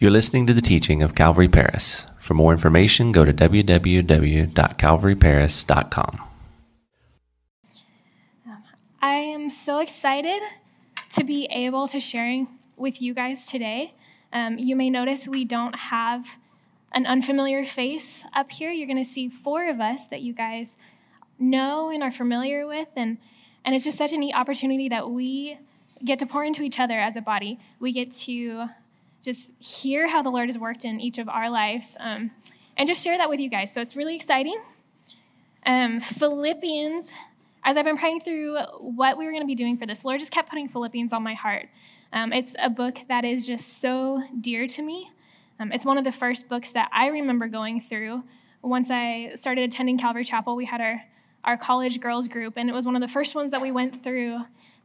You're listening to the teaching of Calvary Paris. For more information, go to www.calvaryparis.com. I am so excited to be able to sharing with you guys today. Um, you may notice we don't have an unfamiliar face up here. You're going to see four of us that you guys know and are familiar with, and and it's just such a neat opportunity that we get to pour into each other as a body. We get to just hear how the Lord has worked in each of our lives um, and just share that with you guys. So it's really exciting. Um, Philippians, as I've been praying through what we were going to be doing for this, Lord just kept putting Philippians on my heart. Um, it's a book that is just so dear to me. Um, it's one of the first books that I remember going through. Once I started attending Calvary Chapel, we had our, our college girls group, and it was one of the first ones that we went through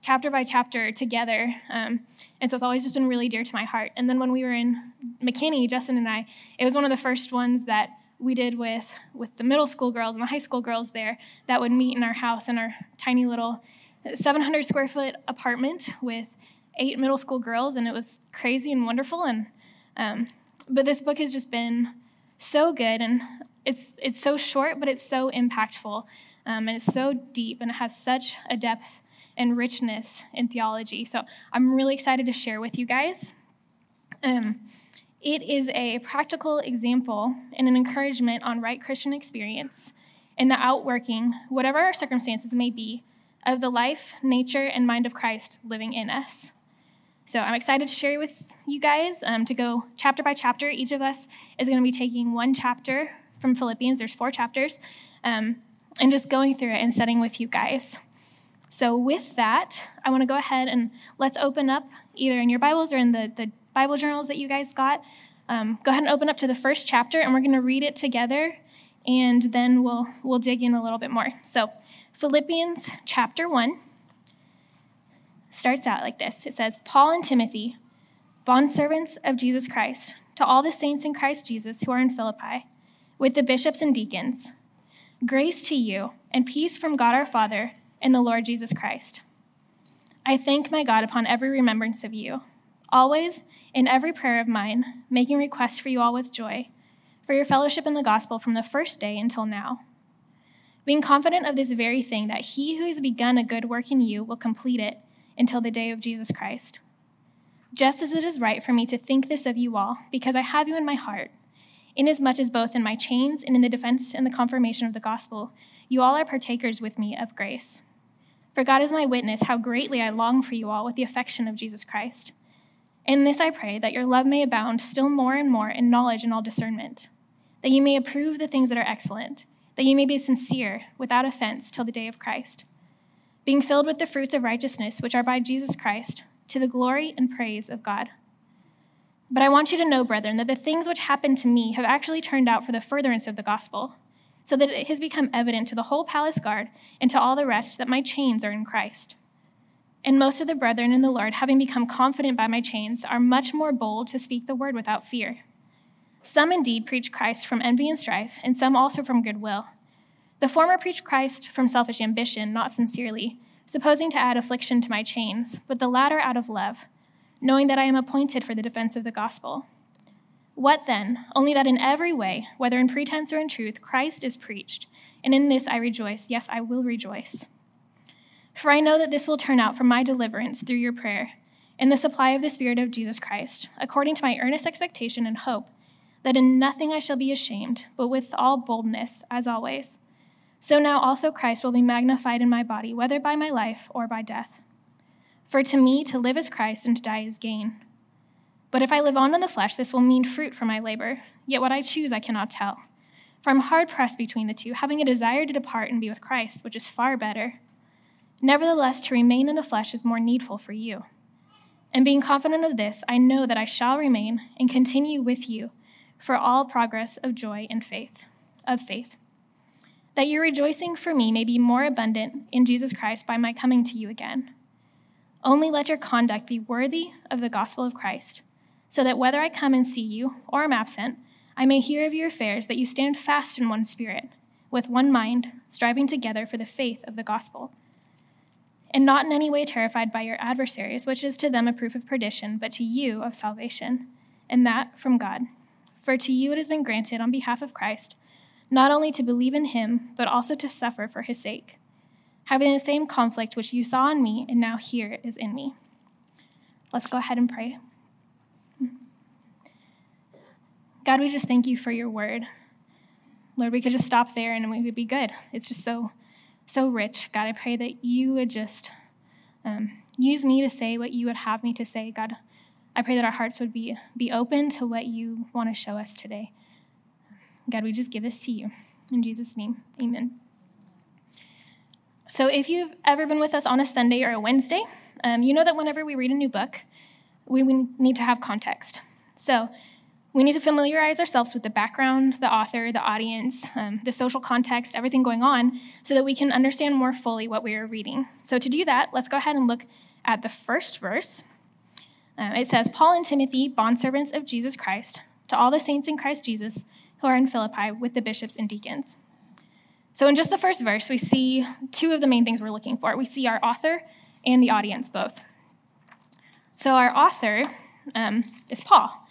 chapter by chapter together. Um, and so it's always just been really dear to my heart. And then when we were in McKinney, Justin and I, it was one of the first ones that we did with, with the middle school girls and the high school girls there that would meet in our house in our tiny little 700 square foot apartment with eight middle school girls. And it was crazy and wonderful. And um, but this book has just been so good and it's it's so short but it's so impactful um, and it's so deep and it has such a depth and richness in theology. So I'm really excited to share with you guys. Um, it is a practical example and an encouragement on right Christian experience and the outworking, whatever our circumstances may be, of the life, nature, and mind of Christ living in us. So I'm excited to share with you guys um, to go chapter by chapter. Each of us is going to be taking one chapter from Philippians. There's four chapters, um, and just going through it and studying with you guys. So, with that, I want to go ahead and let's open up either in your Bibles or in the, the Bible journals that you guys got. Um, go ahead and open up to the first chapter, and we're going to read it together, and then we'll, we'll dig in a little bit more. So, Philippians chapter 1 starts out like this it says, Paul and Timothy, bondservants of Jesus Christ, to all the saints in Christ Jesus who are in Philippi, with the bishops and deacons, grace to you and peace from God our Father in the Lord Jesus Christ. I thank my God upon every remembrance of you, always in every prayer of mine, making requests for you all with joy, for your fellowship in the gospel from the first day until now. Being confident of this very thing, that he who has begun a good work in you will complete it until the day of Jesus Christ. Just as it is right for me to think this of you all, because I have you in my heart, inasmuch as both in my chains and in the defense and the confirmation of the gospel, you all are partakers with me of grace. For God is my witness how greatly I long for you all with the affection of Jesus Christ. In this I pray that your love may abound still more and more in knowledge and all discernment, that you may approve the things that are excellent, that you may be sincere, without offense, till the day of Christ, being filled with the fruits of righteousness which are by Jesus Christ, to the glory and praise of God. But I want you to know, brethren, that the things which happened to me have actually turned out for the furtherance of the gospel so that it has become evident to the whole palace guard and to all the rest that my chains are in Christ. And most of the brethren in the Lord, having become confident by my chains, are much more bold to speak the word without fear. Some indeed preach Christ from envy and strife, and some also from goodwill. The former preach Christ from selfish ambition, not sincerely, supposing to add affliction to my chains, but the latter out of love, knowing that I am appointed for the defense of the gospel. What then? Only that in every way, whether in pretense or in truth, Christ is preached. And in this I rejoice. Yes, I will rejoice. For I know that this will turn out for my deliverance through your prayer, and the supply of the Spirit of Jesus Christ, according to my earnest expectation and hope, that in nothing I shall be ashamed, but with all boldness, as always. So now also Christ will be magnified in my body, whether by my life or by death. For to me, to live is Christ, and to die is gain. But if I live on in the flesh, this will mean fruit for my labor. Yet what I choose I cannot tell. For I'm hard pressed between the two, having a desire to depart and be with Christ, which is far better. Nevertheless, to remain in the flesh is more needful for you. And being confident of this, I know that I shall remain and continue with you for all progress of joy and faith, of faith. That your rejoicing for me may be more abundant in Jesus Christ by my coming to you again. Only let your conduct be worthy of the gospel of Christ so that whether I come and see you or am absent, I may hear of your affairs, that you stand fast in one spirit, with one mind, striving together for the faith of the gospel. And not in any way terrified by your adversaries, which is to them a proof of perdition, but to you of salvation, and that from God. For to you it has been granted on behalf of Christ, not only to believe in him, but also to suffer for his sake, having the same conflict which you saw in me and now here is in me. Let's go ahead and pray. God, we just thank you for your word. Lord, we could just stop there and we would be good. It's just so, so rich. God, I pray that you would just um, use me to say what you would have me to say. God, I pray that our hearts would be, be open to what you want to show us today. God, we just give this to you. In Jesus' name, amen. So, if you've ever been with us on a Sunday or a Wednesday, um, you know that whenever we read a new book, we need to have context. So, we need to familiarize ourselves with the background, the author, the audience, um, the social context, everything going on, so that we can understand more fully what we are reading. So, to do that, let's go ahead and look at the first verse. Uh, it says, Paul and Timothy, bondservants of Jesus Christ, to all the saints in Christ Jesus who are in Philippi with the bishops and deacons. So, in just the first verse, we see two of the main things we're looking for. We see our author and the audience both. So, our author um, is Paul.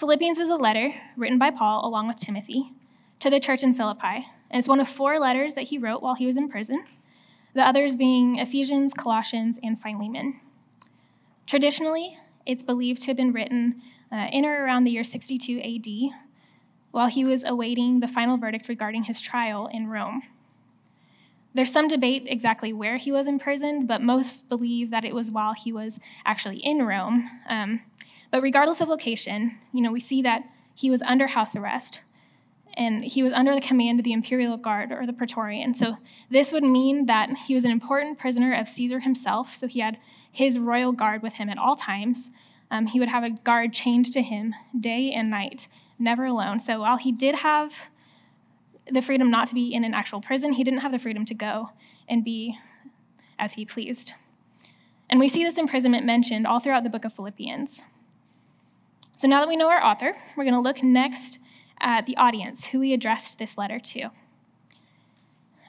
Philippians is a letter written by Paul along with Timothy to the church in Philippi. And it's one of four letters that he wrote while he was in prison, the others being Ephesians, Colossians, and Philemon. Traditionally, it's believed to have been written uh, in or around the year 62 AD while he was awaiting the final verdict regarding his trial in Rome. There's some debate exactly where he was imprisoned, but most believe that it was while he was actually in Rome. Um, but regardless of location, you know, we see that he was under house arrest and he was under the command of the imperial guard or the praetorian. So this would mean that he was an important prisoner of Caesar himself. So he had his royal guard with him at all times. Um, he would have a guard chained to him day and night, never alone. So while he did have the freedom not to be in an actual prison, he didn't have the freedom to go and be as he pleased. And we see this imprisonment mentioned all throughout the book of Philippians. So now that we know our author, we're going to look next at the audience, who he addressed this letter to.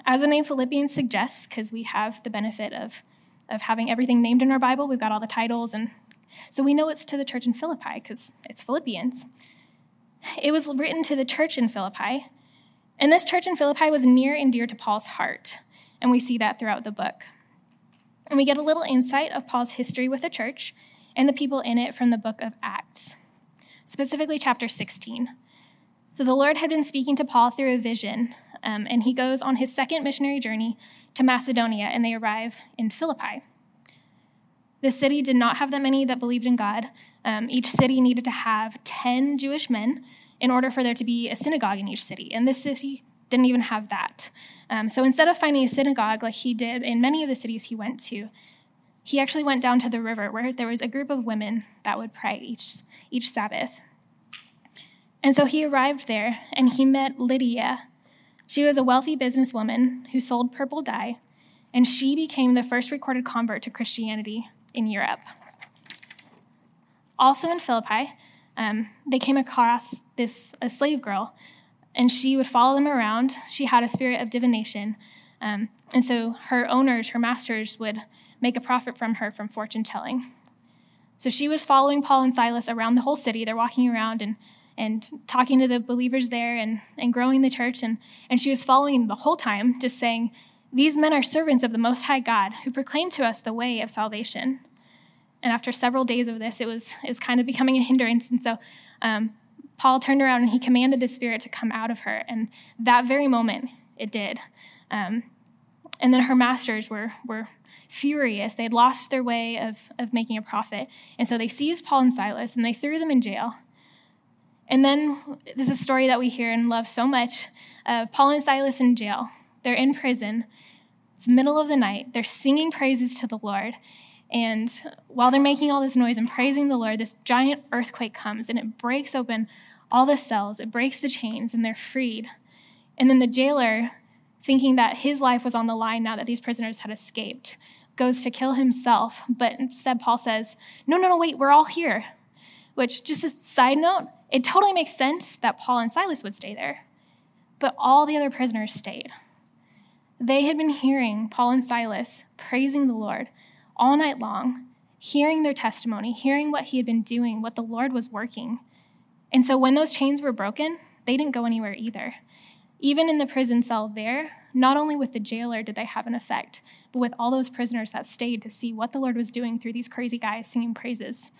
As the name Philippians suggests, because we have the benefit of, of having everything named in our Bible, we've got all the titles, and so we know it's to the church in Philippi because it's Philippians. It was written to the church in Philippi, and this church in Philippi was near and dear to Paul's heart, and we see that throughout the book. And we get a little insight of Paul's history with the church and the people in it from the book of Acts specifically chapter 16. So the Lord had been speaking to Paul through a vision, um, and he goes on his second missionary journey to Macedonia, and they arrive in Philippi. The city did not have that many that believed in God. Um, each city needed to have 10 Jewish men in order for there to be a synagogue in each city, and this city didn't even have that. Um, so instead of finding a synagogue like he did in many of the cities he went to, he actually went down to the river where there was a group of women that would pray each, each Sabbath. And so he arrived there and he met Lydia. She was a wealthy businesswoman who sold purple dye, and she became the first recorded convert to Christianity in Europe. Also in Philippi, um, they came across this a slave girl, and she would follow them around. She had a spirit of divination, um, and so her owners, her masters, would make a profit from her from fortune telling. So she was following Paul and Silas around the whole city. They're walking around and, and talking to the believers there and, and growing the church. And, and she was following the whole time, just saying, These men are servants of the Most High God who proclaim to us the way of salvation. And after several days of this, it was, it was kind of becoming a hindrance. And so um, Paul turned around and he commanded the Spirit to come out of her. And that very moment, it did. Um, and then her masters were, were furious. They had lost their way of, of making a profit. And so they seized Paul and Silas and they threw them in jail. And then there's a story that we hear and love so much of Paul and Silas in jail. They're in prison. It's middle of the night. They're singing praises to the Lord. And while they're making all this noise and praising the Lord, this giant earthquake comes and it breaks open all the cells, it breaks the chains, and they're freed. And then the jailer, thinking that his life was on the line now that these prisoners had escaped, goes to kill himself, but instead Paul says, No, no, no, wait, we're all here. Which, just a side note, it totally makes sense that Paul and Silas would stay there, but all the other prisoners stayed. They had been hearing Paul and Silas praising the Lord all night long, hearing their testimony, hearing what he had been doing, what the Lord was working And so when those chains were broken, they didn't go anywhere either. Even in the prison cell there, not only with the jailer did they have an effect, but with all those prisoners that stayed to see what the Lord was doing through these crazy guys singing praises.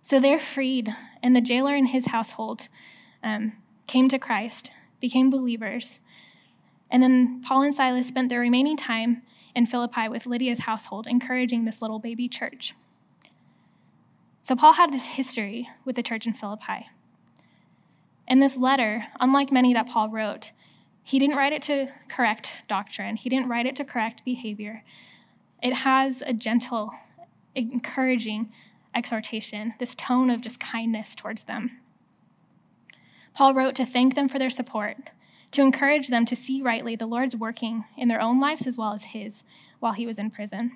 So they're freed, and the jailer and his household um, came to Christ, became believers. And then Paul and Silas spent their remaining time in Philippi with Lydia's household, encouraging this little baby church. So Paul had this history with the church in Philippi. In this letter, unlike many that Paul wrote, he didn't write it to correct doctrine, he didn't write it to correct behavior. It has a gentle, encouraging exhortation, this tone of just kindness towards them. Paul wrote to thank them for their support, to encourage them to see rightly the Lord's working in their own lives as well as his while he was in prison.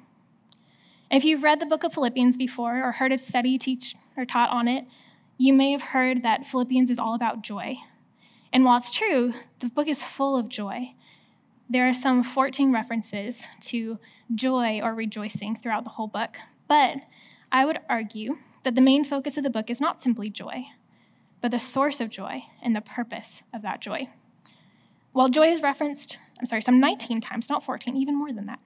If you've read the book of Philippians before or heard it study, teach, or taught on it, you may have heard that Philippians is all about joy. And while it's true, the book is full of joy. There are some 14 references to joy or rejoicing throughout the whole book. But I would argue that the main focus of the book is not simply joy, but the source of joy and the purpose of that joy. While joy is referenced, I'm sorry, some 19 times, not 14, even more than that,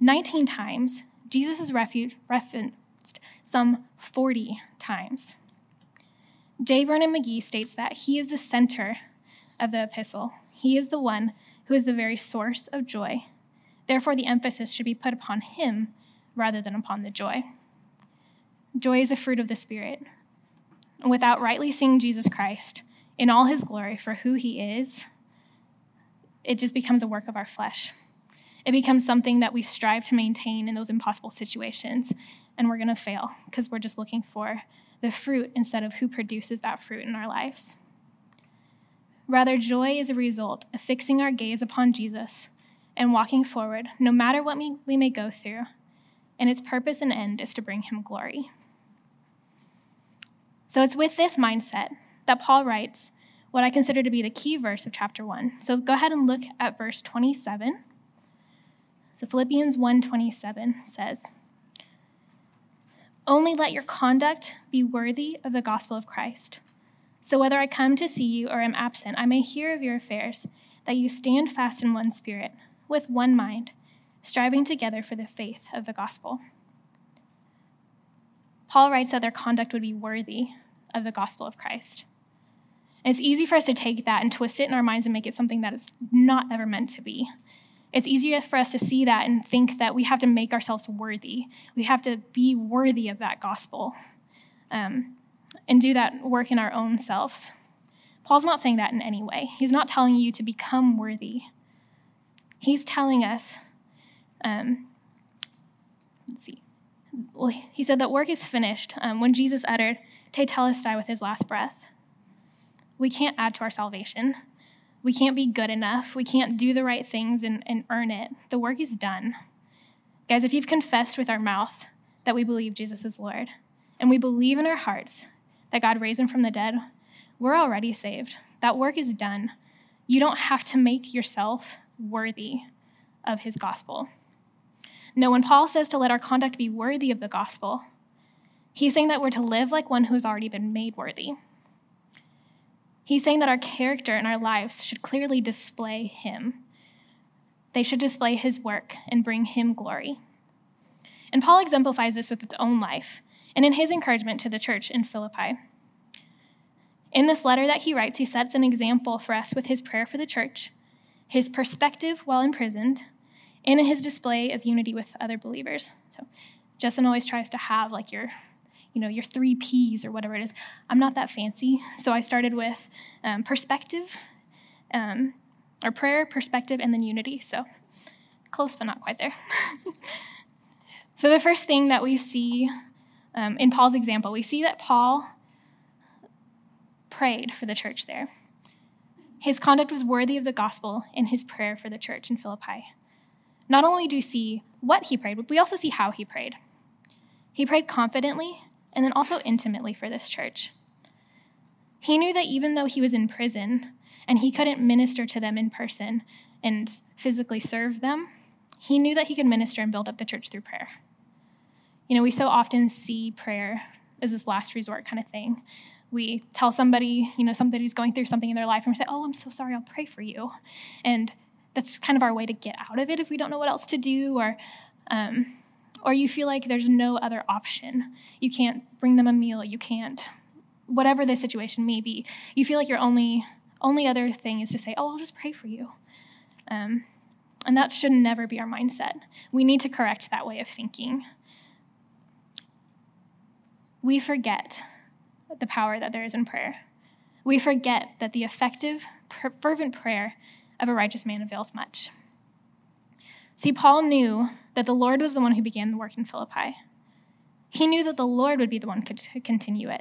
19 times, Jesus is referenced some 40 times. J. Vernon McGee states that he is the center of the epistle. He is the one who is the very source of joy. Therefore, the emphasis should be put upon him rather than upon the joy. Joy is a fruit of the Spirit. Without rightly seeing Jesus Christ in all his glory for who he is, it just becomes a work of our flesh. It becomes something that we strive to maintain in those impossible situations, and we're going to fail because we're just looking for the fruit instead of who produces that fruit in our lives. Rather, joy is a result of fixing our gaze upon Jesus and walking forward, no matter what we, may go through, and its purpose and end is to bring him glory. So it's with this mindset that Paul writes what I consider to be the key verse of chapter 1. So go ahead and look at verse 27. So Philippians 1:27 says, only let your conduct be worthy of the gospel of Christ. So whether I come to see you or am absent, I may hear of your affairs, that you stand fast in one spirit, with one mind, striving together for the faith of the gospel. Paul writes that their conduct would be worthy of the gospel of Christ. And it's easy for us to take that and twist it in our minds and make it something that is not ever meant to be. It's easier for us to see that and think that we have to make ourselves worthy. We have to be worthy of that gospel um, and do that work in our own selves. Paul's not saying that in any way. He's not telling you to become worthy. He's telling us, um, let's see. Well, he said that work is finished um, when Jesus uttered Tetelestai with his last breath. We can't add to our salvation. We can't be good enough. We can't do the right things and, and earn it. The work is done. Guys, if you've confessed with our mouth that we believe Jesus is Lord, and we believe in our hearts that God raised him from the dead, we're already saved. That work is done. You don't have to make yourself worthy of his gospel. No, when Paul says to let our conduct be worthy of the gospel, he's saying that we're to live like one who's already been made worthy. He's saying that our character and our lives should clearly display Him. They should display His work and bring Him glory. And Paul exemplifies this with his own life and in his encouragement to the church in Philippi. In this letter that he writes, he sets an example for us with his prayer for the church, his perspective while imprisoned, and in his display of unity with other believers. So, Justin always tries to have like your you know, your three P's or whatever it is. I'm not that fancy. So I started with um, perspective, um, or prayer, perspective, and then unity. So close, but not quite there. so the first thing that we see um, in Paul's example, we see that Paul prayed for the church there. His conduct was worthy of the gospel in his prayer for the church in Philippi. Not only do we see what he prayed, but we also see how he prayed. He prayed confidently and then also intimately for this church. He knew that even though he was in prison and he couldn't minister to them in person and physically serve them, he knew that he could minister and build up the church through prayer. You know, we so often see prayer as this last resort kind of thing. we tell somebody, you know, somebody's going through something in their life, and we say, Oh, I'm so sorry, I'll pray for you. And that's kind of our way to get out of it if we don't know what else to do, or, um, or you feel like there's no other option. You can't bring them a meal, you can't, whatever the situation may be. You feel like your only only other thing is to say, Oh, I'll just pray for you. Um, and that should never be our mindset. We need to correct that way of thinking. We forget the power that there is in prayer. We forget that the effective, fervent prayer of a righteous man avails much. See, Paul knew that the Lord was the one who began the work in Philippi. He knew that the Lord would be the one to continue it.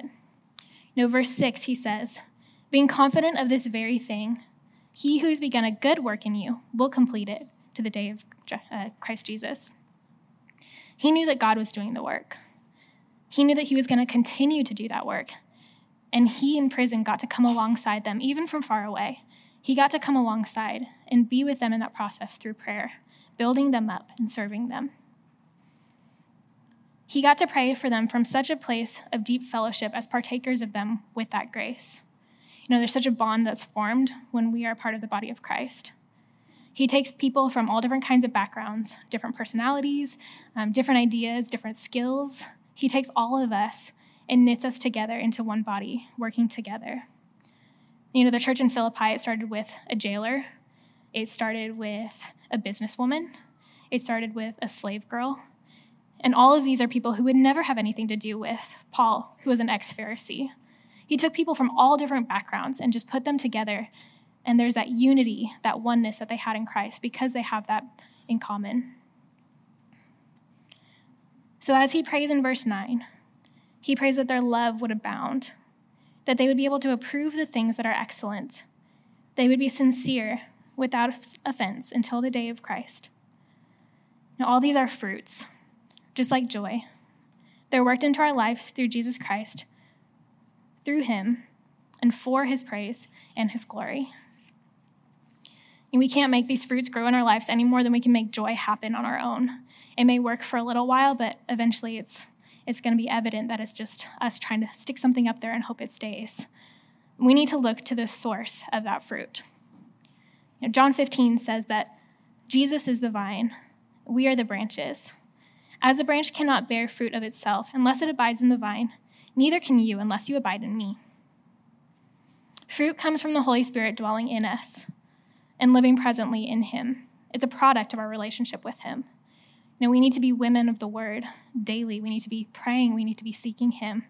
You know, verse 6, he says, Being confident of this very thing, he who has begun a good work in you will complete it to the day of uh, Christ Jesus. He knew that God was doing the work. He knew that he was going to continue to do that work. And he in prison got to come alongside them, even from far away. He got to come alongside and be with them in that process through prayer, building them up and serving them. He got to pray for them from such a place of deep fellowship as partakers of them with that grace. You know, there's such a bond that's formed when we are part of the body of Christ. He takes people from all different kinds of backgrounds, different personalities, um, different ideas, different skills, he takes all of us and knits us together into one body, working together. You know, the church in Philippi, it started with a jailer, it started with a businesswoman, it started with a slave girl. And all of these are people who would never have anything to do with Paul, who was an ex Pharisee. He took people from all different backgrounds and just put them together. And there's that unity, that oneness that they had in Christ because they have that in common. So, as he prays in verse 9, he prays that their love would abound, that they would be able to approve the things that are excellent, they would be sincere without offense until the day of Christ. Now, all these are fruits, just like joy. They're worked into our lives through Jesus Christ, through him, and for his praise and his glory. And we can't make these fruits grow in our lives any more than we can make joy happen on our own. It may work for a little while, but eventually it's, it's going to be evident that it's just us trying to stick something up there and hope it stays. We need to look to the source of that fruit. John 15 says that Jesus is the vine, we are the branches. As the branch cannot bear fruit of itself unless it abides in the vine, neither can you unless you abide in me. Fruit comes from the Holy Spirit dwelling in us and living presently in Him. It's a product of our relationship with Him. You know, we need to be women of the Word daily. We need to be praying. We need to be seeking Him.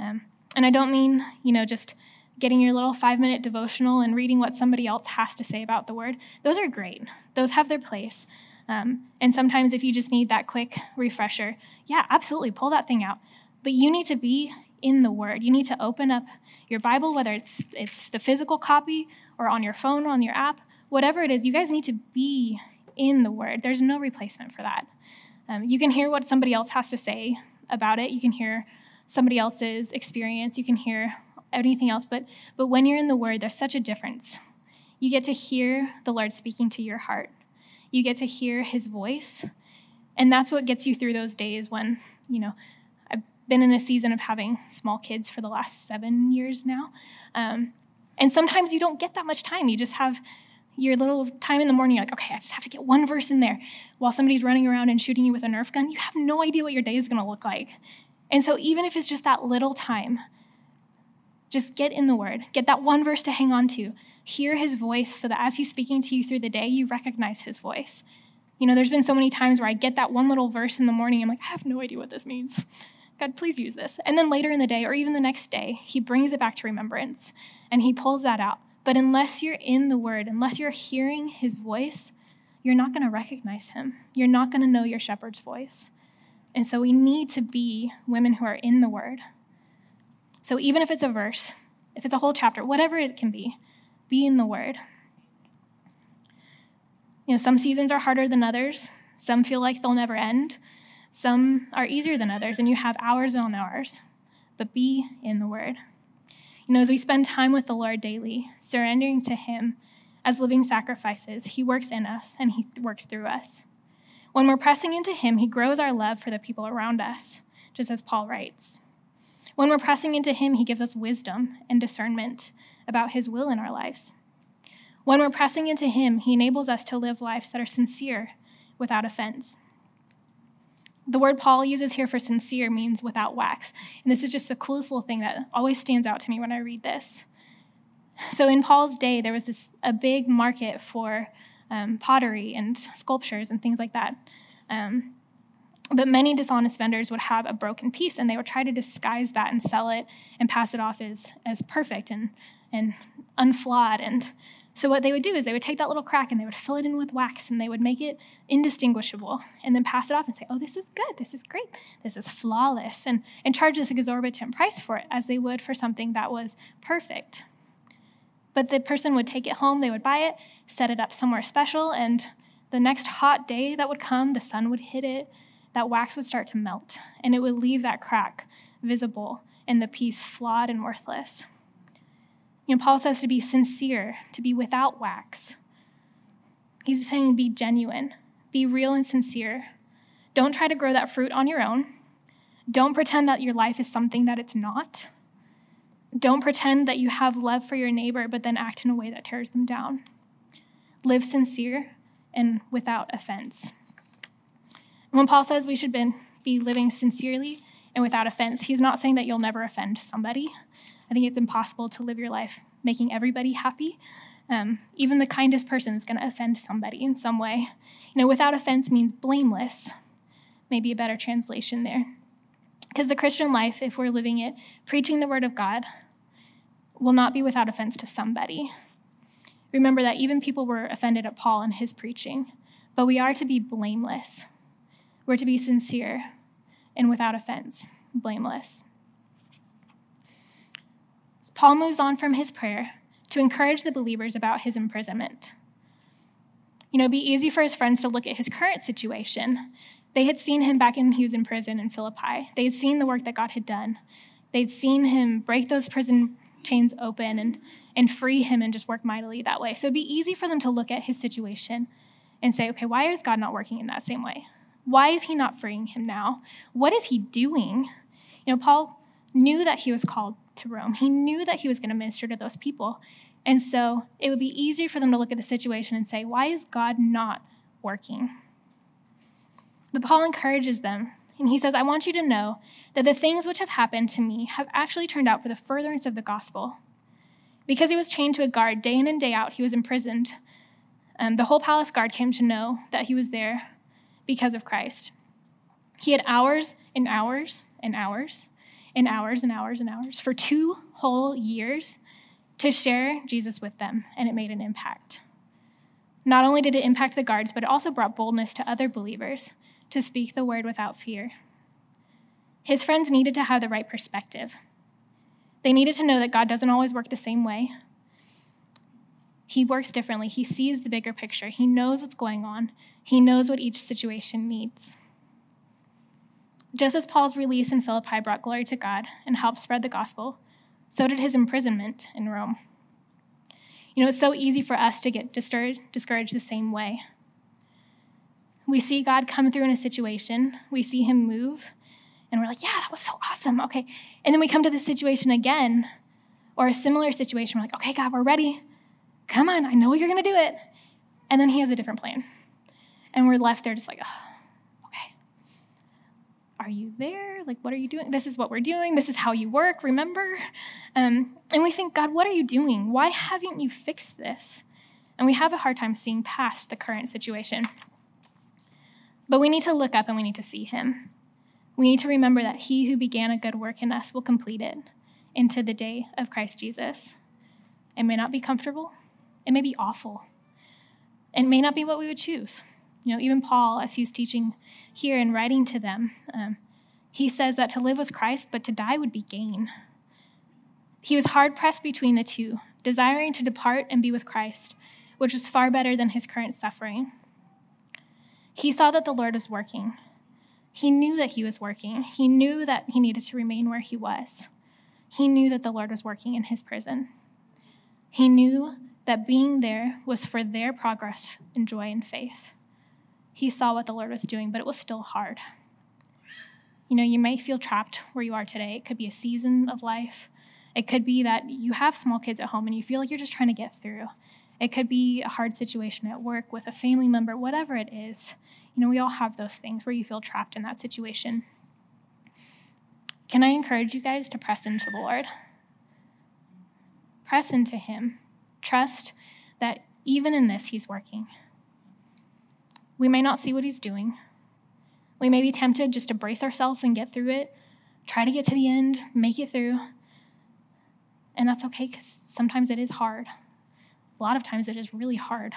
Um, and I don't mean, you know, just getting your little five minute devotional and reading what somebody else has to say about the Word. Those are great, those have their place. Um, and sometimes, if you just need that quick refresher, yeah, absolutely, pull that thing out. But you need to be in the Word. You need to open up your Bible, whether it's it's the physical copy or on your phone or on your app, whatever it is, you guys need to be in the Word. There's no replacement for that. Um, you can hear what somebody else has to say about it. You can hear somebody else's experience. You can hear anything else. But, but when you're in the Word, there's such a difference. You get to hear the Lord speaking to your heart, you get to hear His voice. And that's what gets you through those days when, you know, I've been in a season of having small kids for the last seven years now. Um, and sometimes you don't get that much time. You just have your little time in the morning, like, okay, I just have to get one verse in there while somebody's running around and shooting you with a Nerf gun. You have no idea what your day is going to look like. And so, even if it's just that little time, just get in the Word, get that one verse to hang on to, hear His voice so that as He's speaking to you through the day, you recognize His voice. You know, there's been so many times where I get that one little verse in the morning, I'm like, I have no idea what this means. God, please use this. And then later in the day, or even the next day, He brings it back to remembrance and He pulls that out. But unless you're in the Word, unless you're hearing His voice, you're not going to recognize Him. You're not going to know your shepherd's voice. And so we need to be women who are in the Word. So even if it's a verse, if it's a whole chapter, whatever it can be, be in the Word. You know, some seasons are harder than others. Some feel like they'll never end. Some are easier than others, and you have hours on hours. But be in the Word. You know, as we spend time with the Lord daily, surrendering to Him as living sacrifices, He works in us and He works through us. When we're pressing into Him, He grows our love for the people around us, just as Paul writes. When we're pressing into Him, He gives us wisdom and discernment about His will in our lives. When we're pressing into Him, He enables us to live lives that are sincere without offense. The word Paul uses here for sincere means without wax. And this is just the coolest little thing that always stands out to me when I read this. So in Paul's day, there was this a big market for um, pottery and sculptures and things like that. Um, but many dishonest vendors would have a broken piece and they would try to disguise that and sell it and pass it off as, as perfect and, and unflawed. And so what they would do is they would take that little crack and they would fill it in with wax and they would make it indistinguishable and then pass it off and say, oh, this is good, this is great, this is flawless, and, and charge this exorbitant price for it as they would for something that was perfect. But the person would take it home, they would buy it, set it up somewhere special, and the next hot day that would come, the sun would hit it, that wax would start to melt, and it would leave that crack visible and the piece flawed and worthless. You know, Paul says to be sincere, to be without wax. He's saying be genuine, be real and sincere. Don't try to grow that fruit on your own. Don't pretend that your life is something that it's not. Don't pretend that you have love for your neighbor, but then act in a way that tears them down. Live sincere and without offense. When Paul says we should be living sincerely and without offense, he's not saying that you'll never offend somebody. I think it's impossible to live your life making everybody happy. Um, even the kindest person is going to offend somebody in some way. You know, without offense means blameless. Maybe a better translation there. Because the Christian life, if we're living it, preaching the word of God, will not be without offense to somebody. Remember that even people were offended at Paul and his preaching, but we are to be blameless. We're to be sincere and without offense, blameless. Paul moves on from his prayer to encourage the believers about his imprisonment. You know, it'd be easy for his friends to look at his current situation. They had seen him back when he was in prison in Philippi. They had seen the work that God had done. They'd seen him break those prison chains open and, and free him and just work mightily that way. So it'd be easy for them to look at his situation and say, okay, why is God not working in that same way? Why is he not freeing him now? What is he doing? You know, Paul knew that he was called to Rome. He knew that he was going to minister to those people. And so it would be easier for them to look at the situation and say, why is God not working? But Paul encourages them, and he says, I want you to know that the things which have happened to me have actually turned out for the furtherance of the gospel. Because he was chained to a guard day in and day out, he was imprisoned. Um, the whole palace guard came to know that he was there because of Christ. He had hours and hours and hours and hours and hours and hours for two whole years to share Jesus with them, and it made an impact. Not only did it impact the guards, but it also brought boldness to other believers to speak the word without fear. His friends needed to have the right perspective. They needed to know that God doesn't always work the same way. He works differently. He sees the bigger picture. He knows what's going on. He knows what each situation needs. Just as Paul's release in Philippi brought glory to God and helped spread the gospel, so did his imprisonment in Rome. You know, it's so easy for us to get discouraged, the same way. We see God come through in a situation, we see him move, and we're like, yeah, that was so awesome. Okay. And then we come to the situation again, or a similar situation. We're like, okay, God, we're ready. Come on, I know you're going to do it. And then he has a different plan. And we're left there just like, oh, okay, are you there? Like, what are you doing? This is what we're doing. This is how you work, remember? Um, and we think, God, what are you doing? Why haven't you fixed this? And we have a hard time seeing past the current situation. But we need to look up and we need to see Him. We need to remember that He who began a good work in us will complete it into the day of Christ Jesus. It may not be comfortable, it may be awful, it may not be what we would choose. You know, even Paul, as he's teaching here and writing to them, um, he says that to live was Christ, but to die would be gain. He was hard pressed between the two, desiring to depart and be with Christ, which was far better than his current suffering. He saw that the Lord was working. He knew that he was working. He knew that he needed to remain where he was. He knew that the Lord was working in his prison. He knew that being there was for their progress and joy and faith he saw what the Lord was doing, but it was still hard. You know, you may feel trapped where you are today. It could be a season of life. It could be that you have small kids at home and you feel like you're just trying to get through. It could be a hard situation at work with a family member, whatever it is. You know, we all have those things where you feel trapped in that situation. Can I encourage you guys to press into the Lord? Press into Him. Trust that even in this, He's working. We may not see what He's doing. We may be tempted just to brace ourselves and get through it, try to get to the end, make it through. And that's okay because sometimes it is hard. A lot of times it is really hard.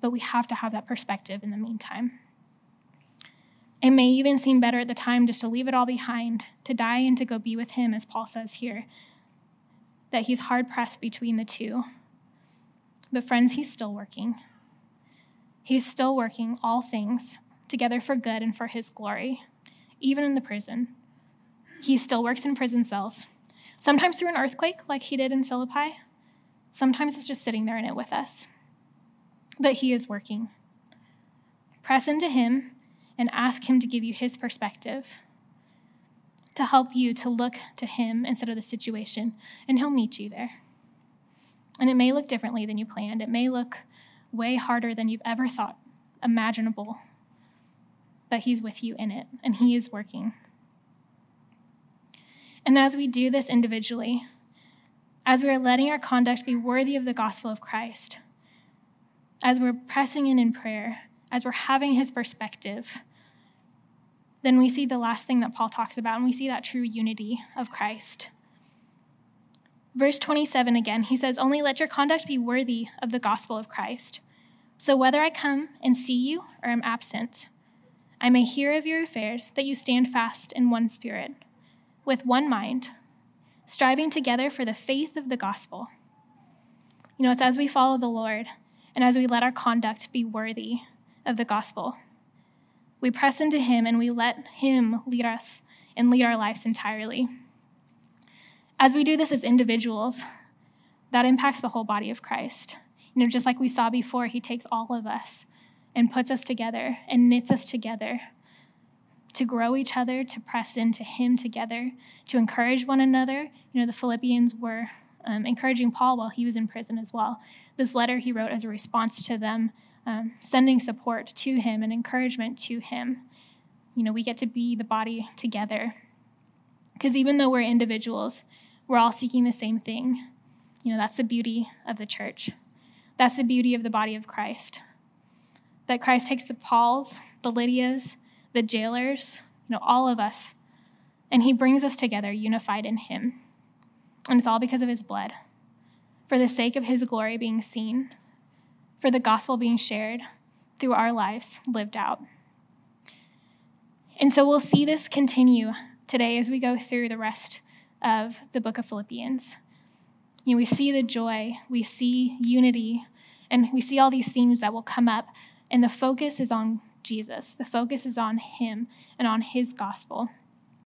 But we have to have that perspective in the meantime. It may even seem better at the time just to leave it all behind, to die and to go be with Him, as Paul says here, that he's hard pressed between the two. But, friends, he's still working. He's still working all things together for good and for his glory, even in the prison. He still works in prison cells, sometimes through an earthquake like he did in Philippi, sometimes it's just sitting there in it with us. But he is working. Press into him and ask him to give you his perspective, to help you to look to him instead of the situation, and he'll meet you there. And it may look differently than you planned. It may look way harder than you've ever thought imaginable. But He's with you in it, and He is working. And as we do this individually, as we are letting our conduct be worthy of the gospel of Christ, as we're pressing in in prayer, as we're having His perspective, then we see the last thing that Paul talks about, and we see that true unity of Christ. Verse 27 again, he says, Only let your conduct be worthy of the gospel of Christ. So whether I come and see you or am absent, I may hear of your affairs, that you stand fast in one spirit, with one mind, striving together for the faith of the gospel. You know, it's as we follow the Lord and as we let our conduct be worthy of the gospel. We press into Him and we let Him lead us and lead our lives entirely. As we do this as individuals, that impacts the whole body of Christ. You know, just like we saw before, he takes all of us and puts us together and knits us together to grow each other, to press into him together, to encourage one another. You know, the Philippians were um, encouraging Paul while he was in prison as well. This letter he wrote as a response to them, um, sending support to him and encouragement to him. You know, we get to be the body together. Because even though we're individuals, we're all seeking the same thing. You know, that's the beauty of the church. That's the beauty of the body of Christ. That Christ takes the Pauls, the Lydias, the jailers, you know, all of us, and he brings us together unified in him. And it's all because of his blood, for the sake of his glory being seen, for the gospel being shared through our lives lived out. And so we'll see this continue today as we go through the rest of the book of Philippians. You know, we see the joy, we see unity, and we see all these themes that will come up, and the focus is on Jesus. The focus is on Him and on His gospel.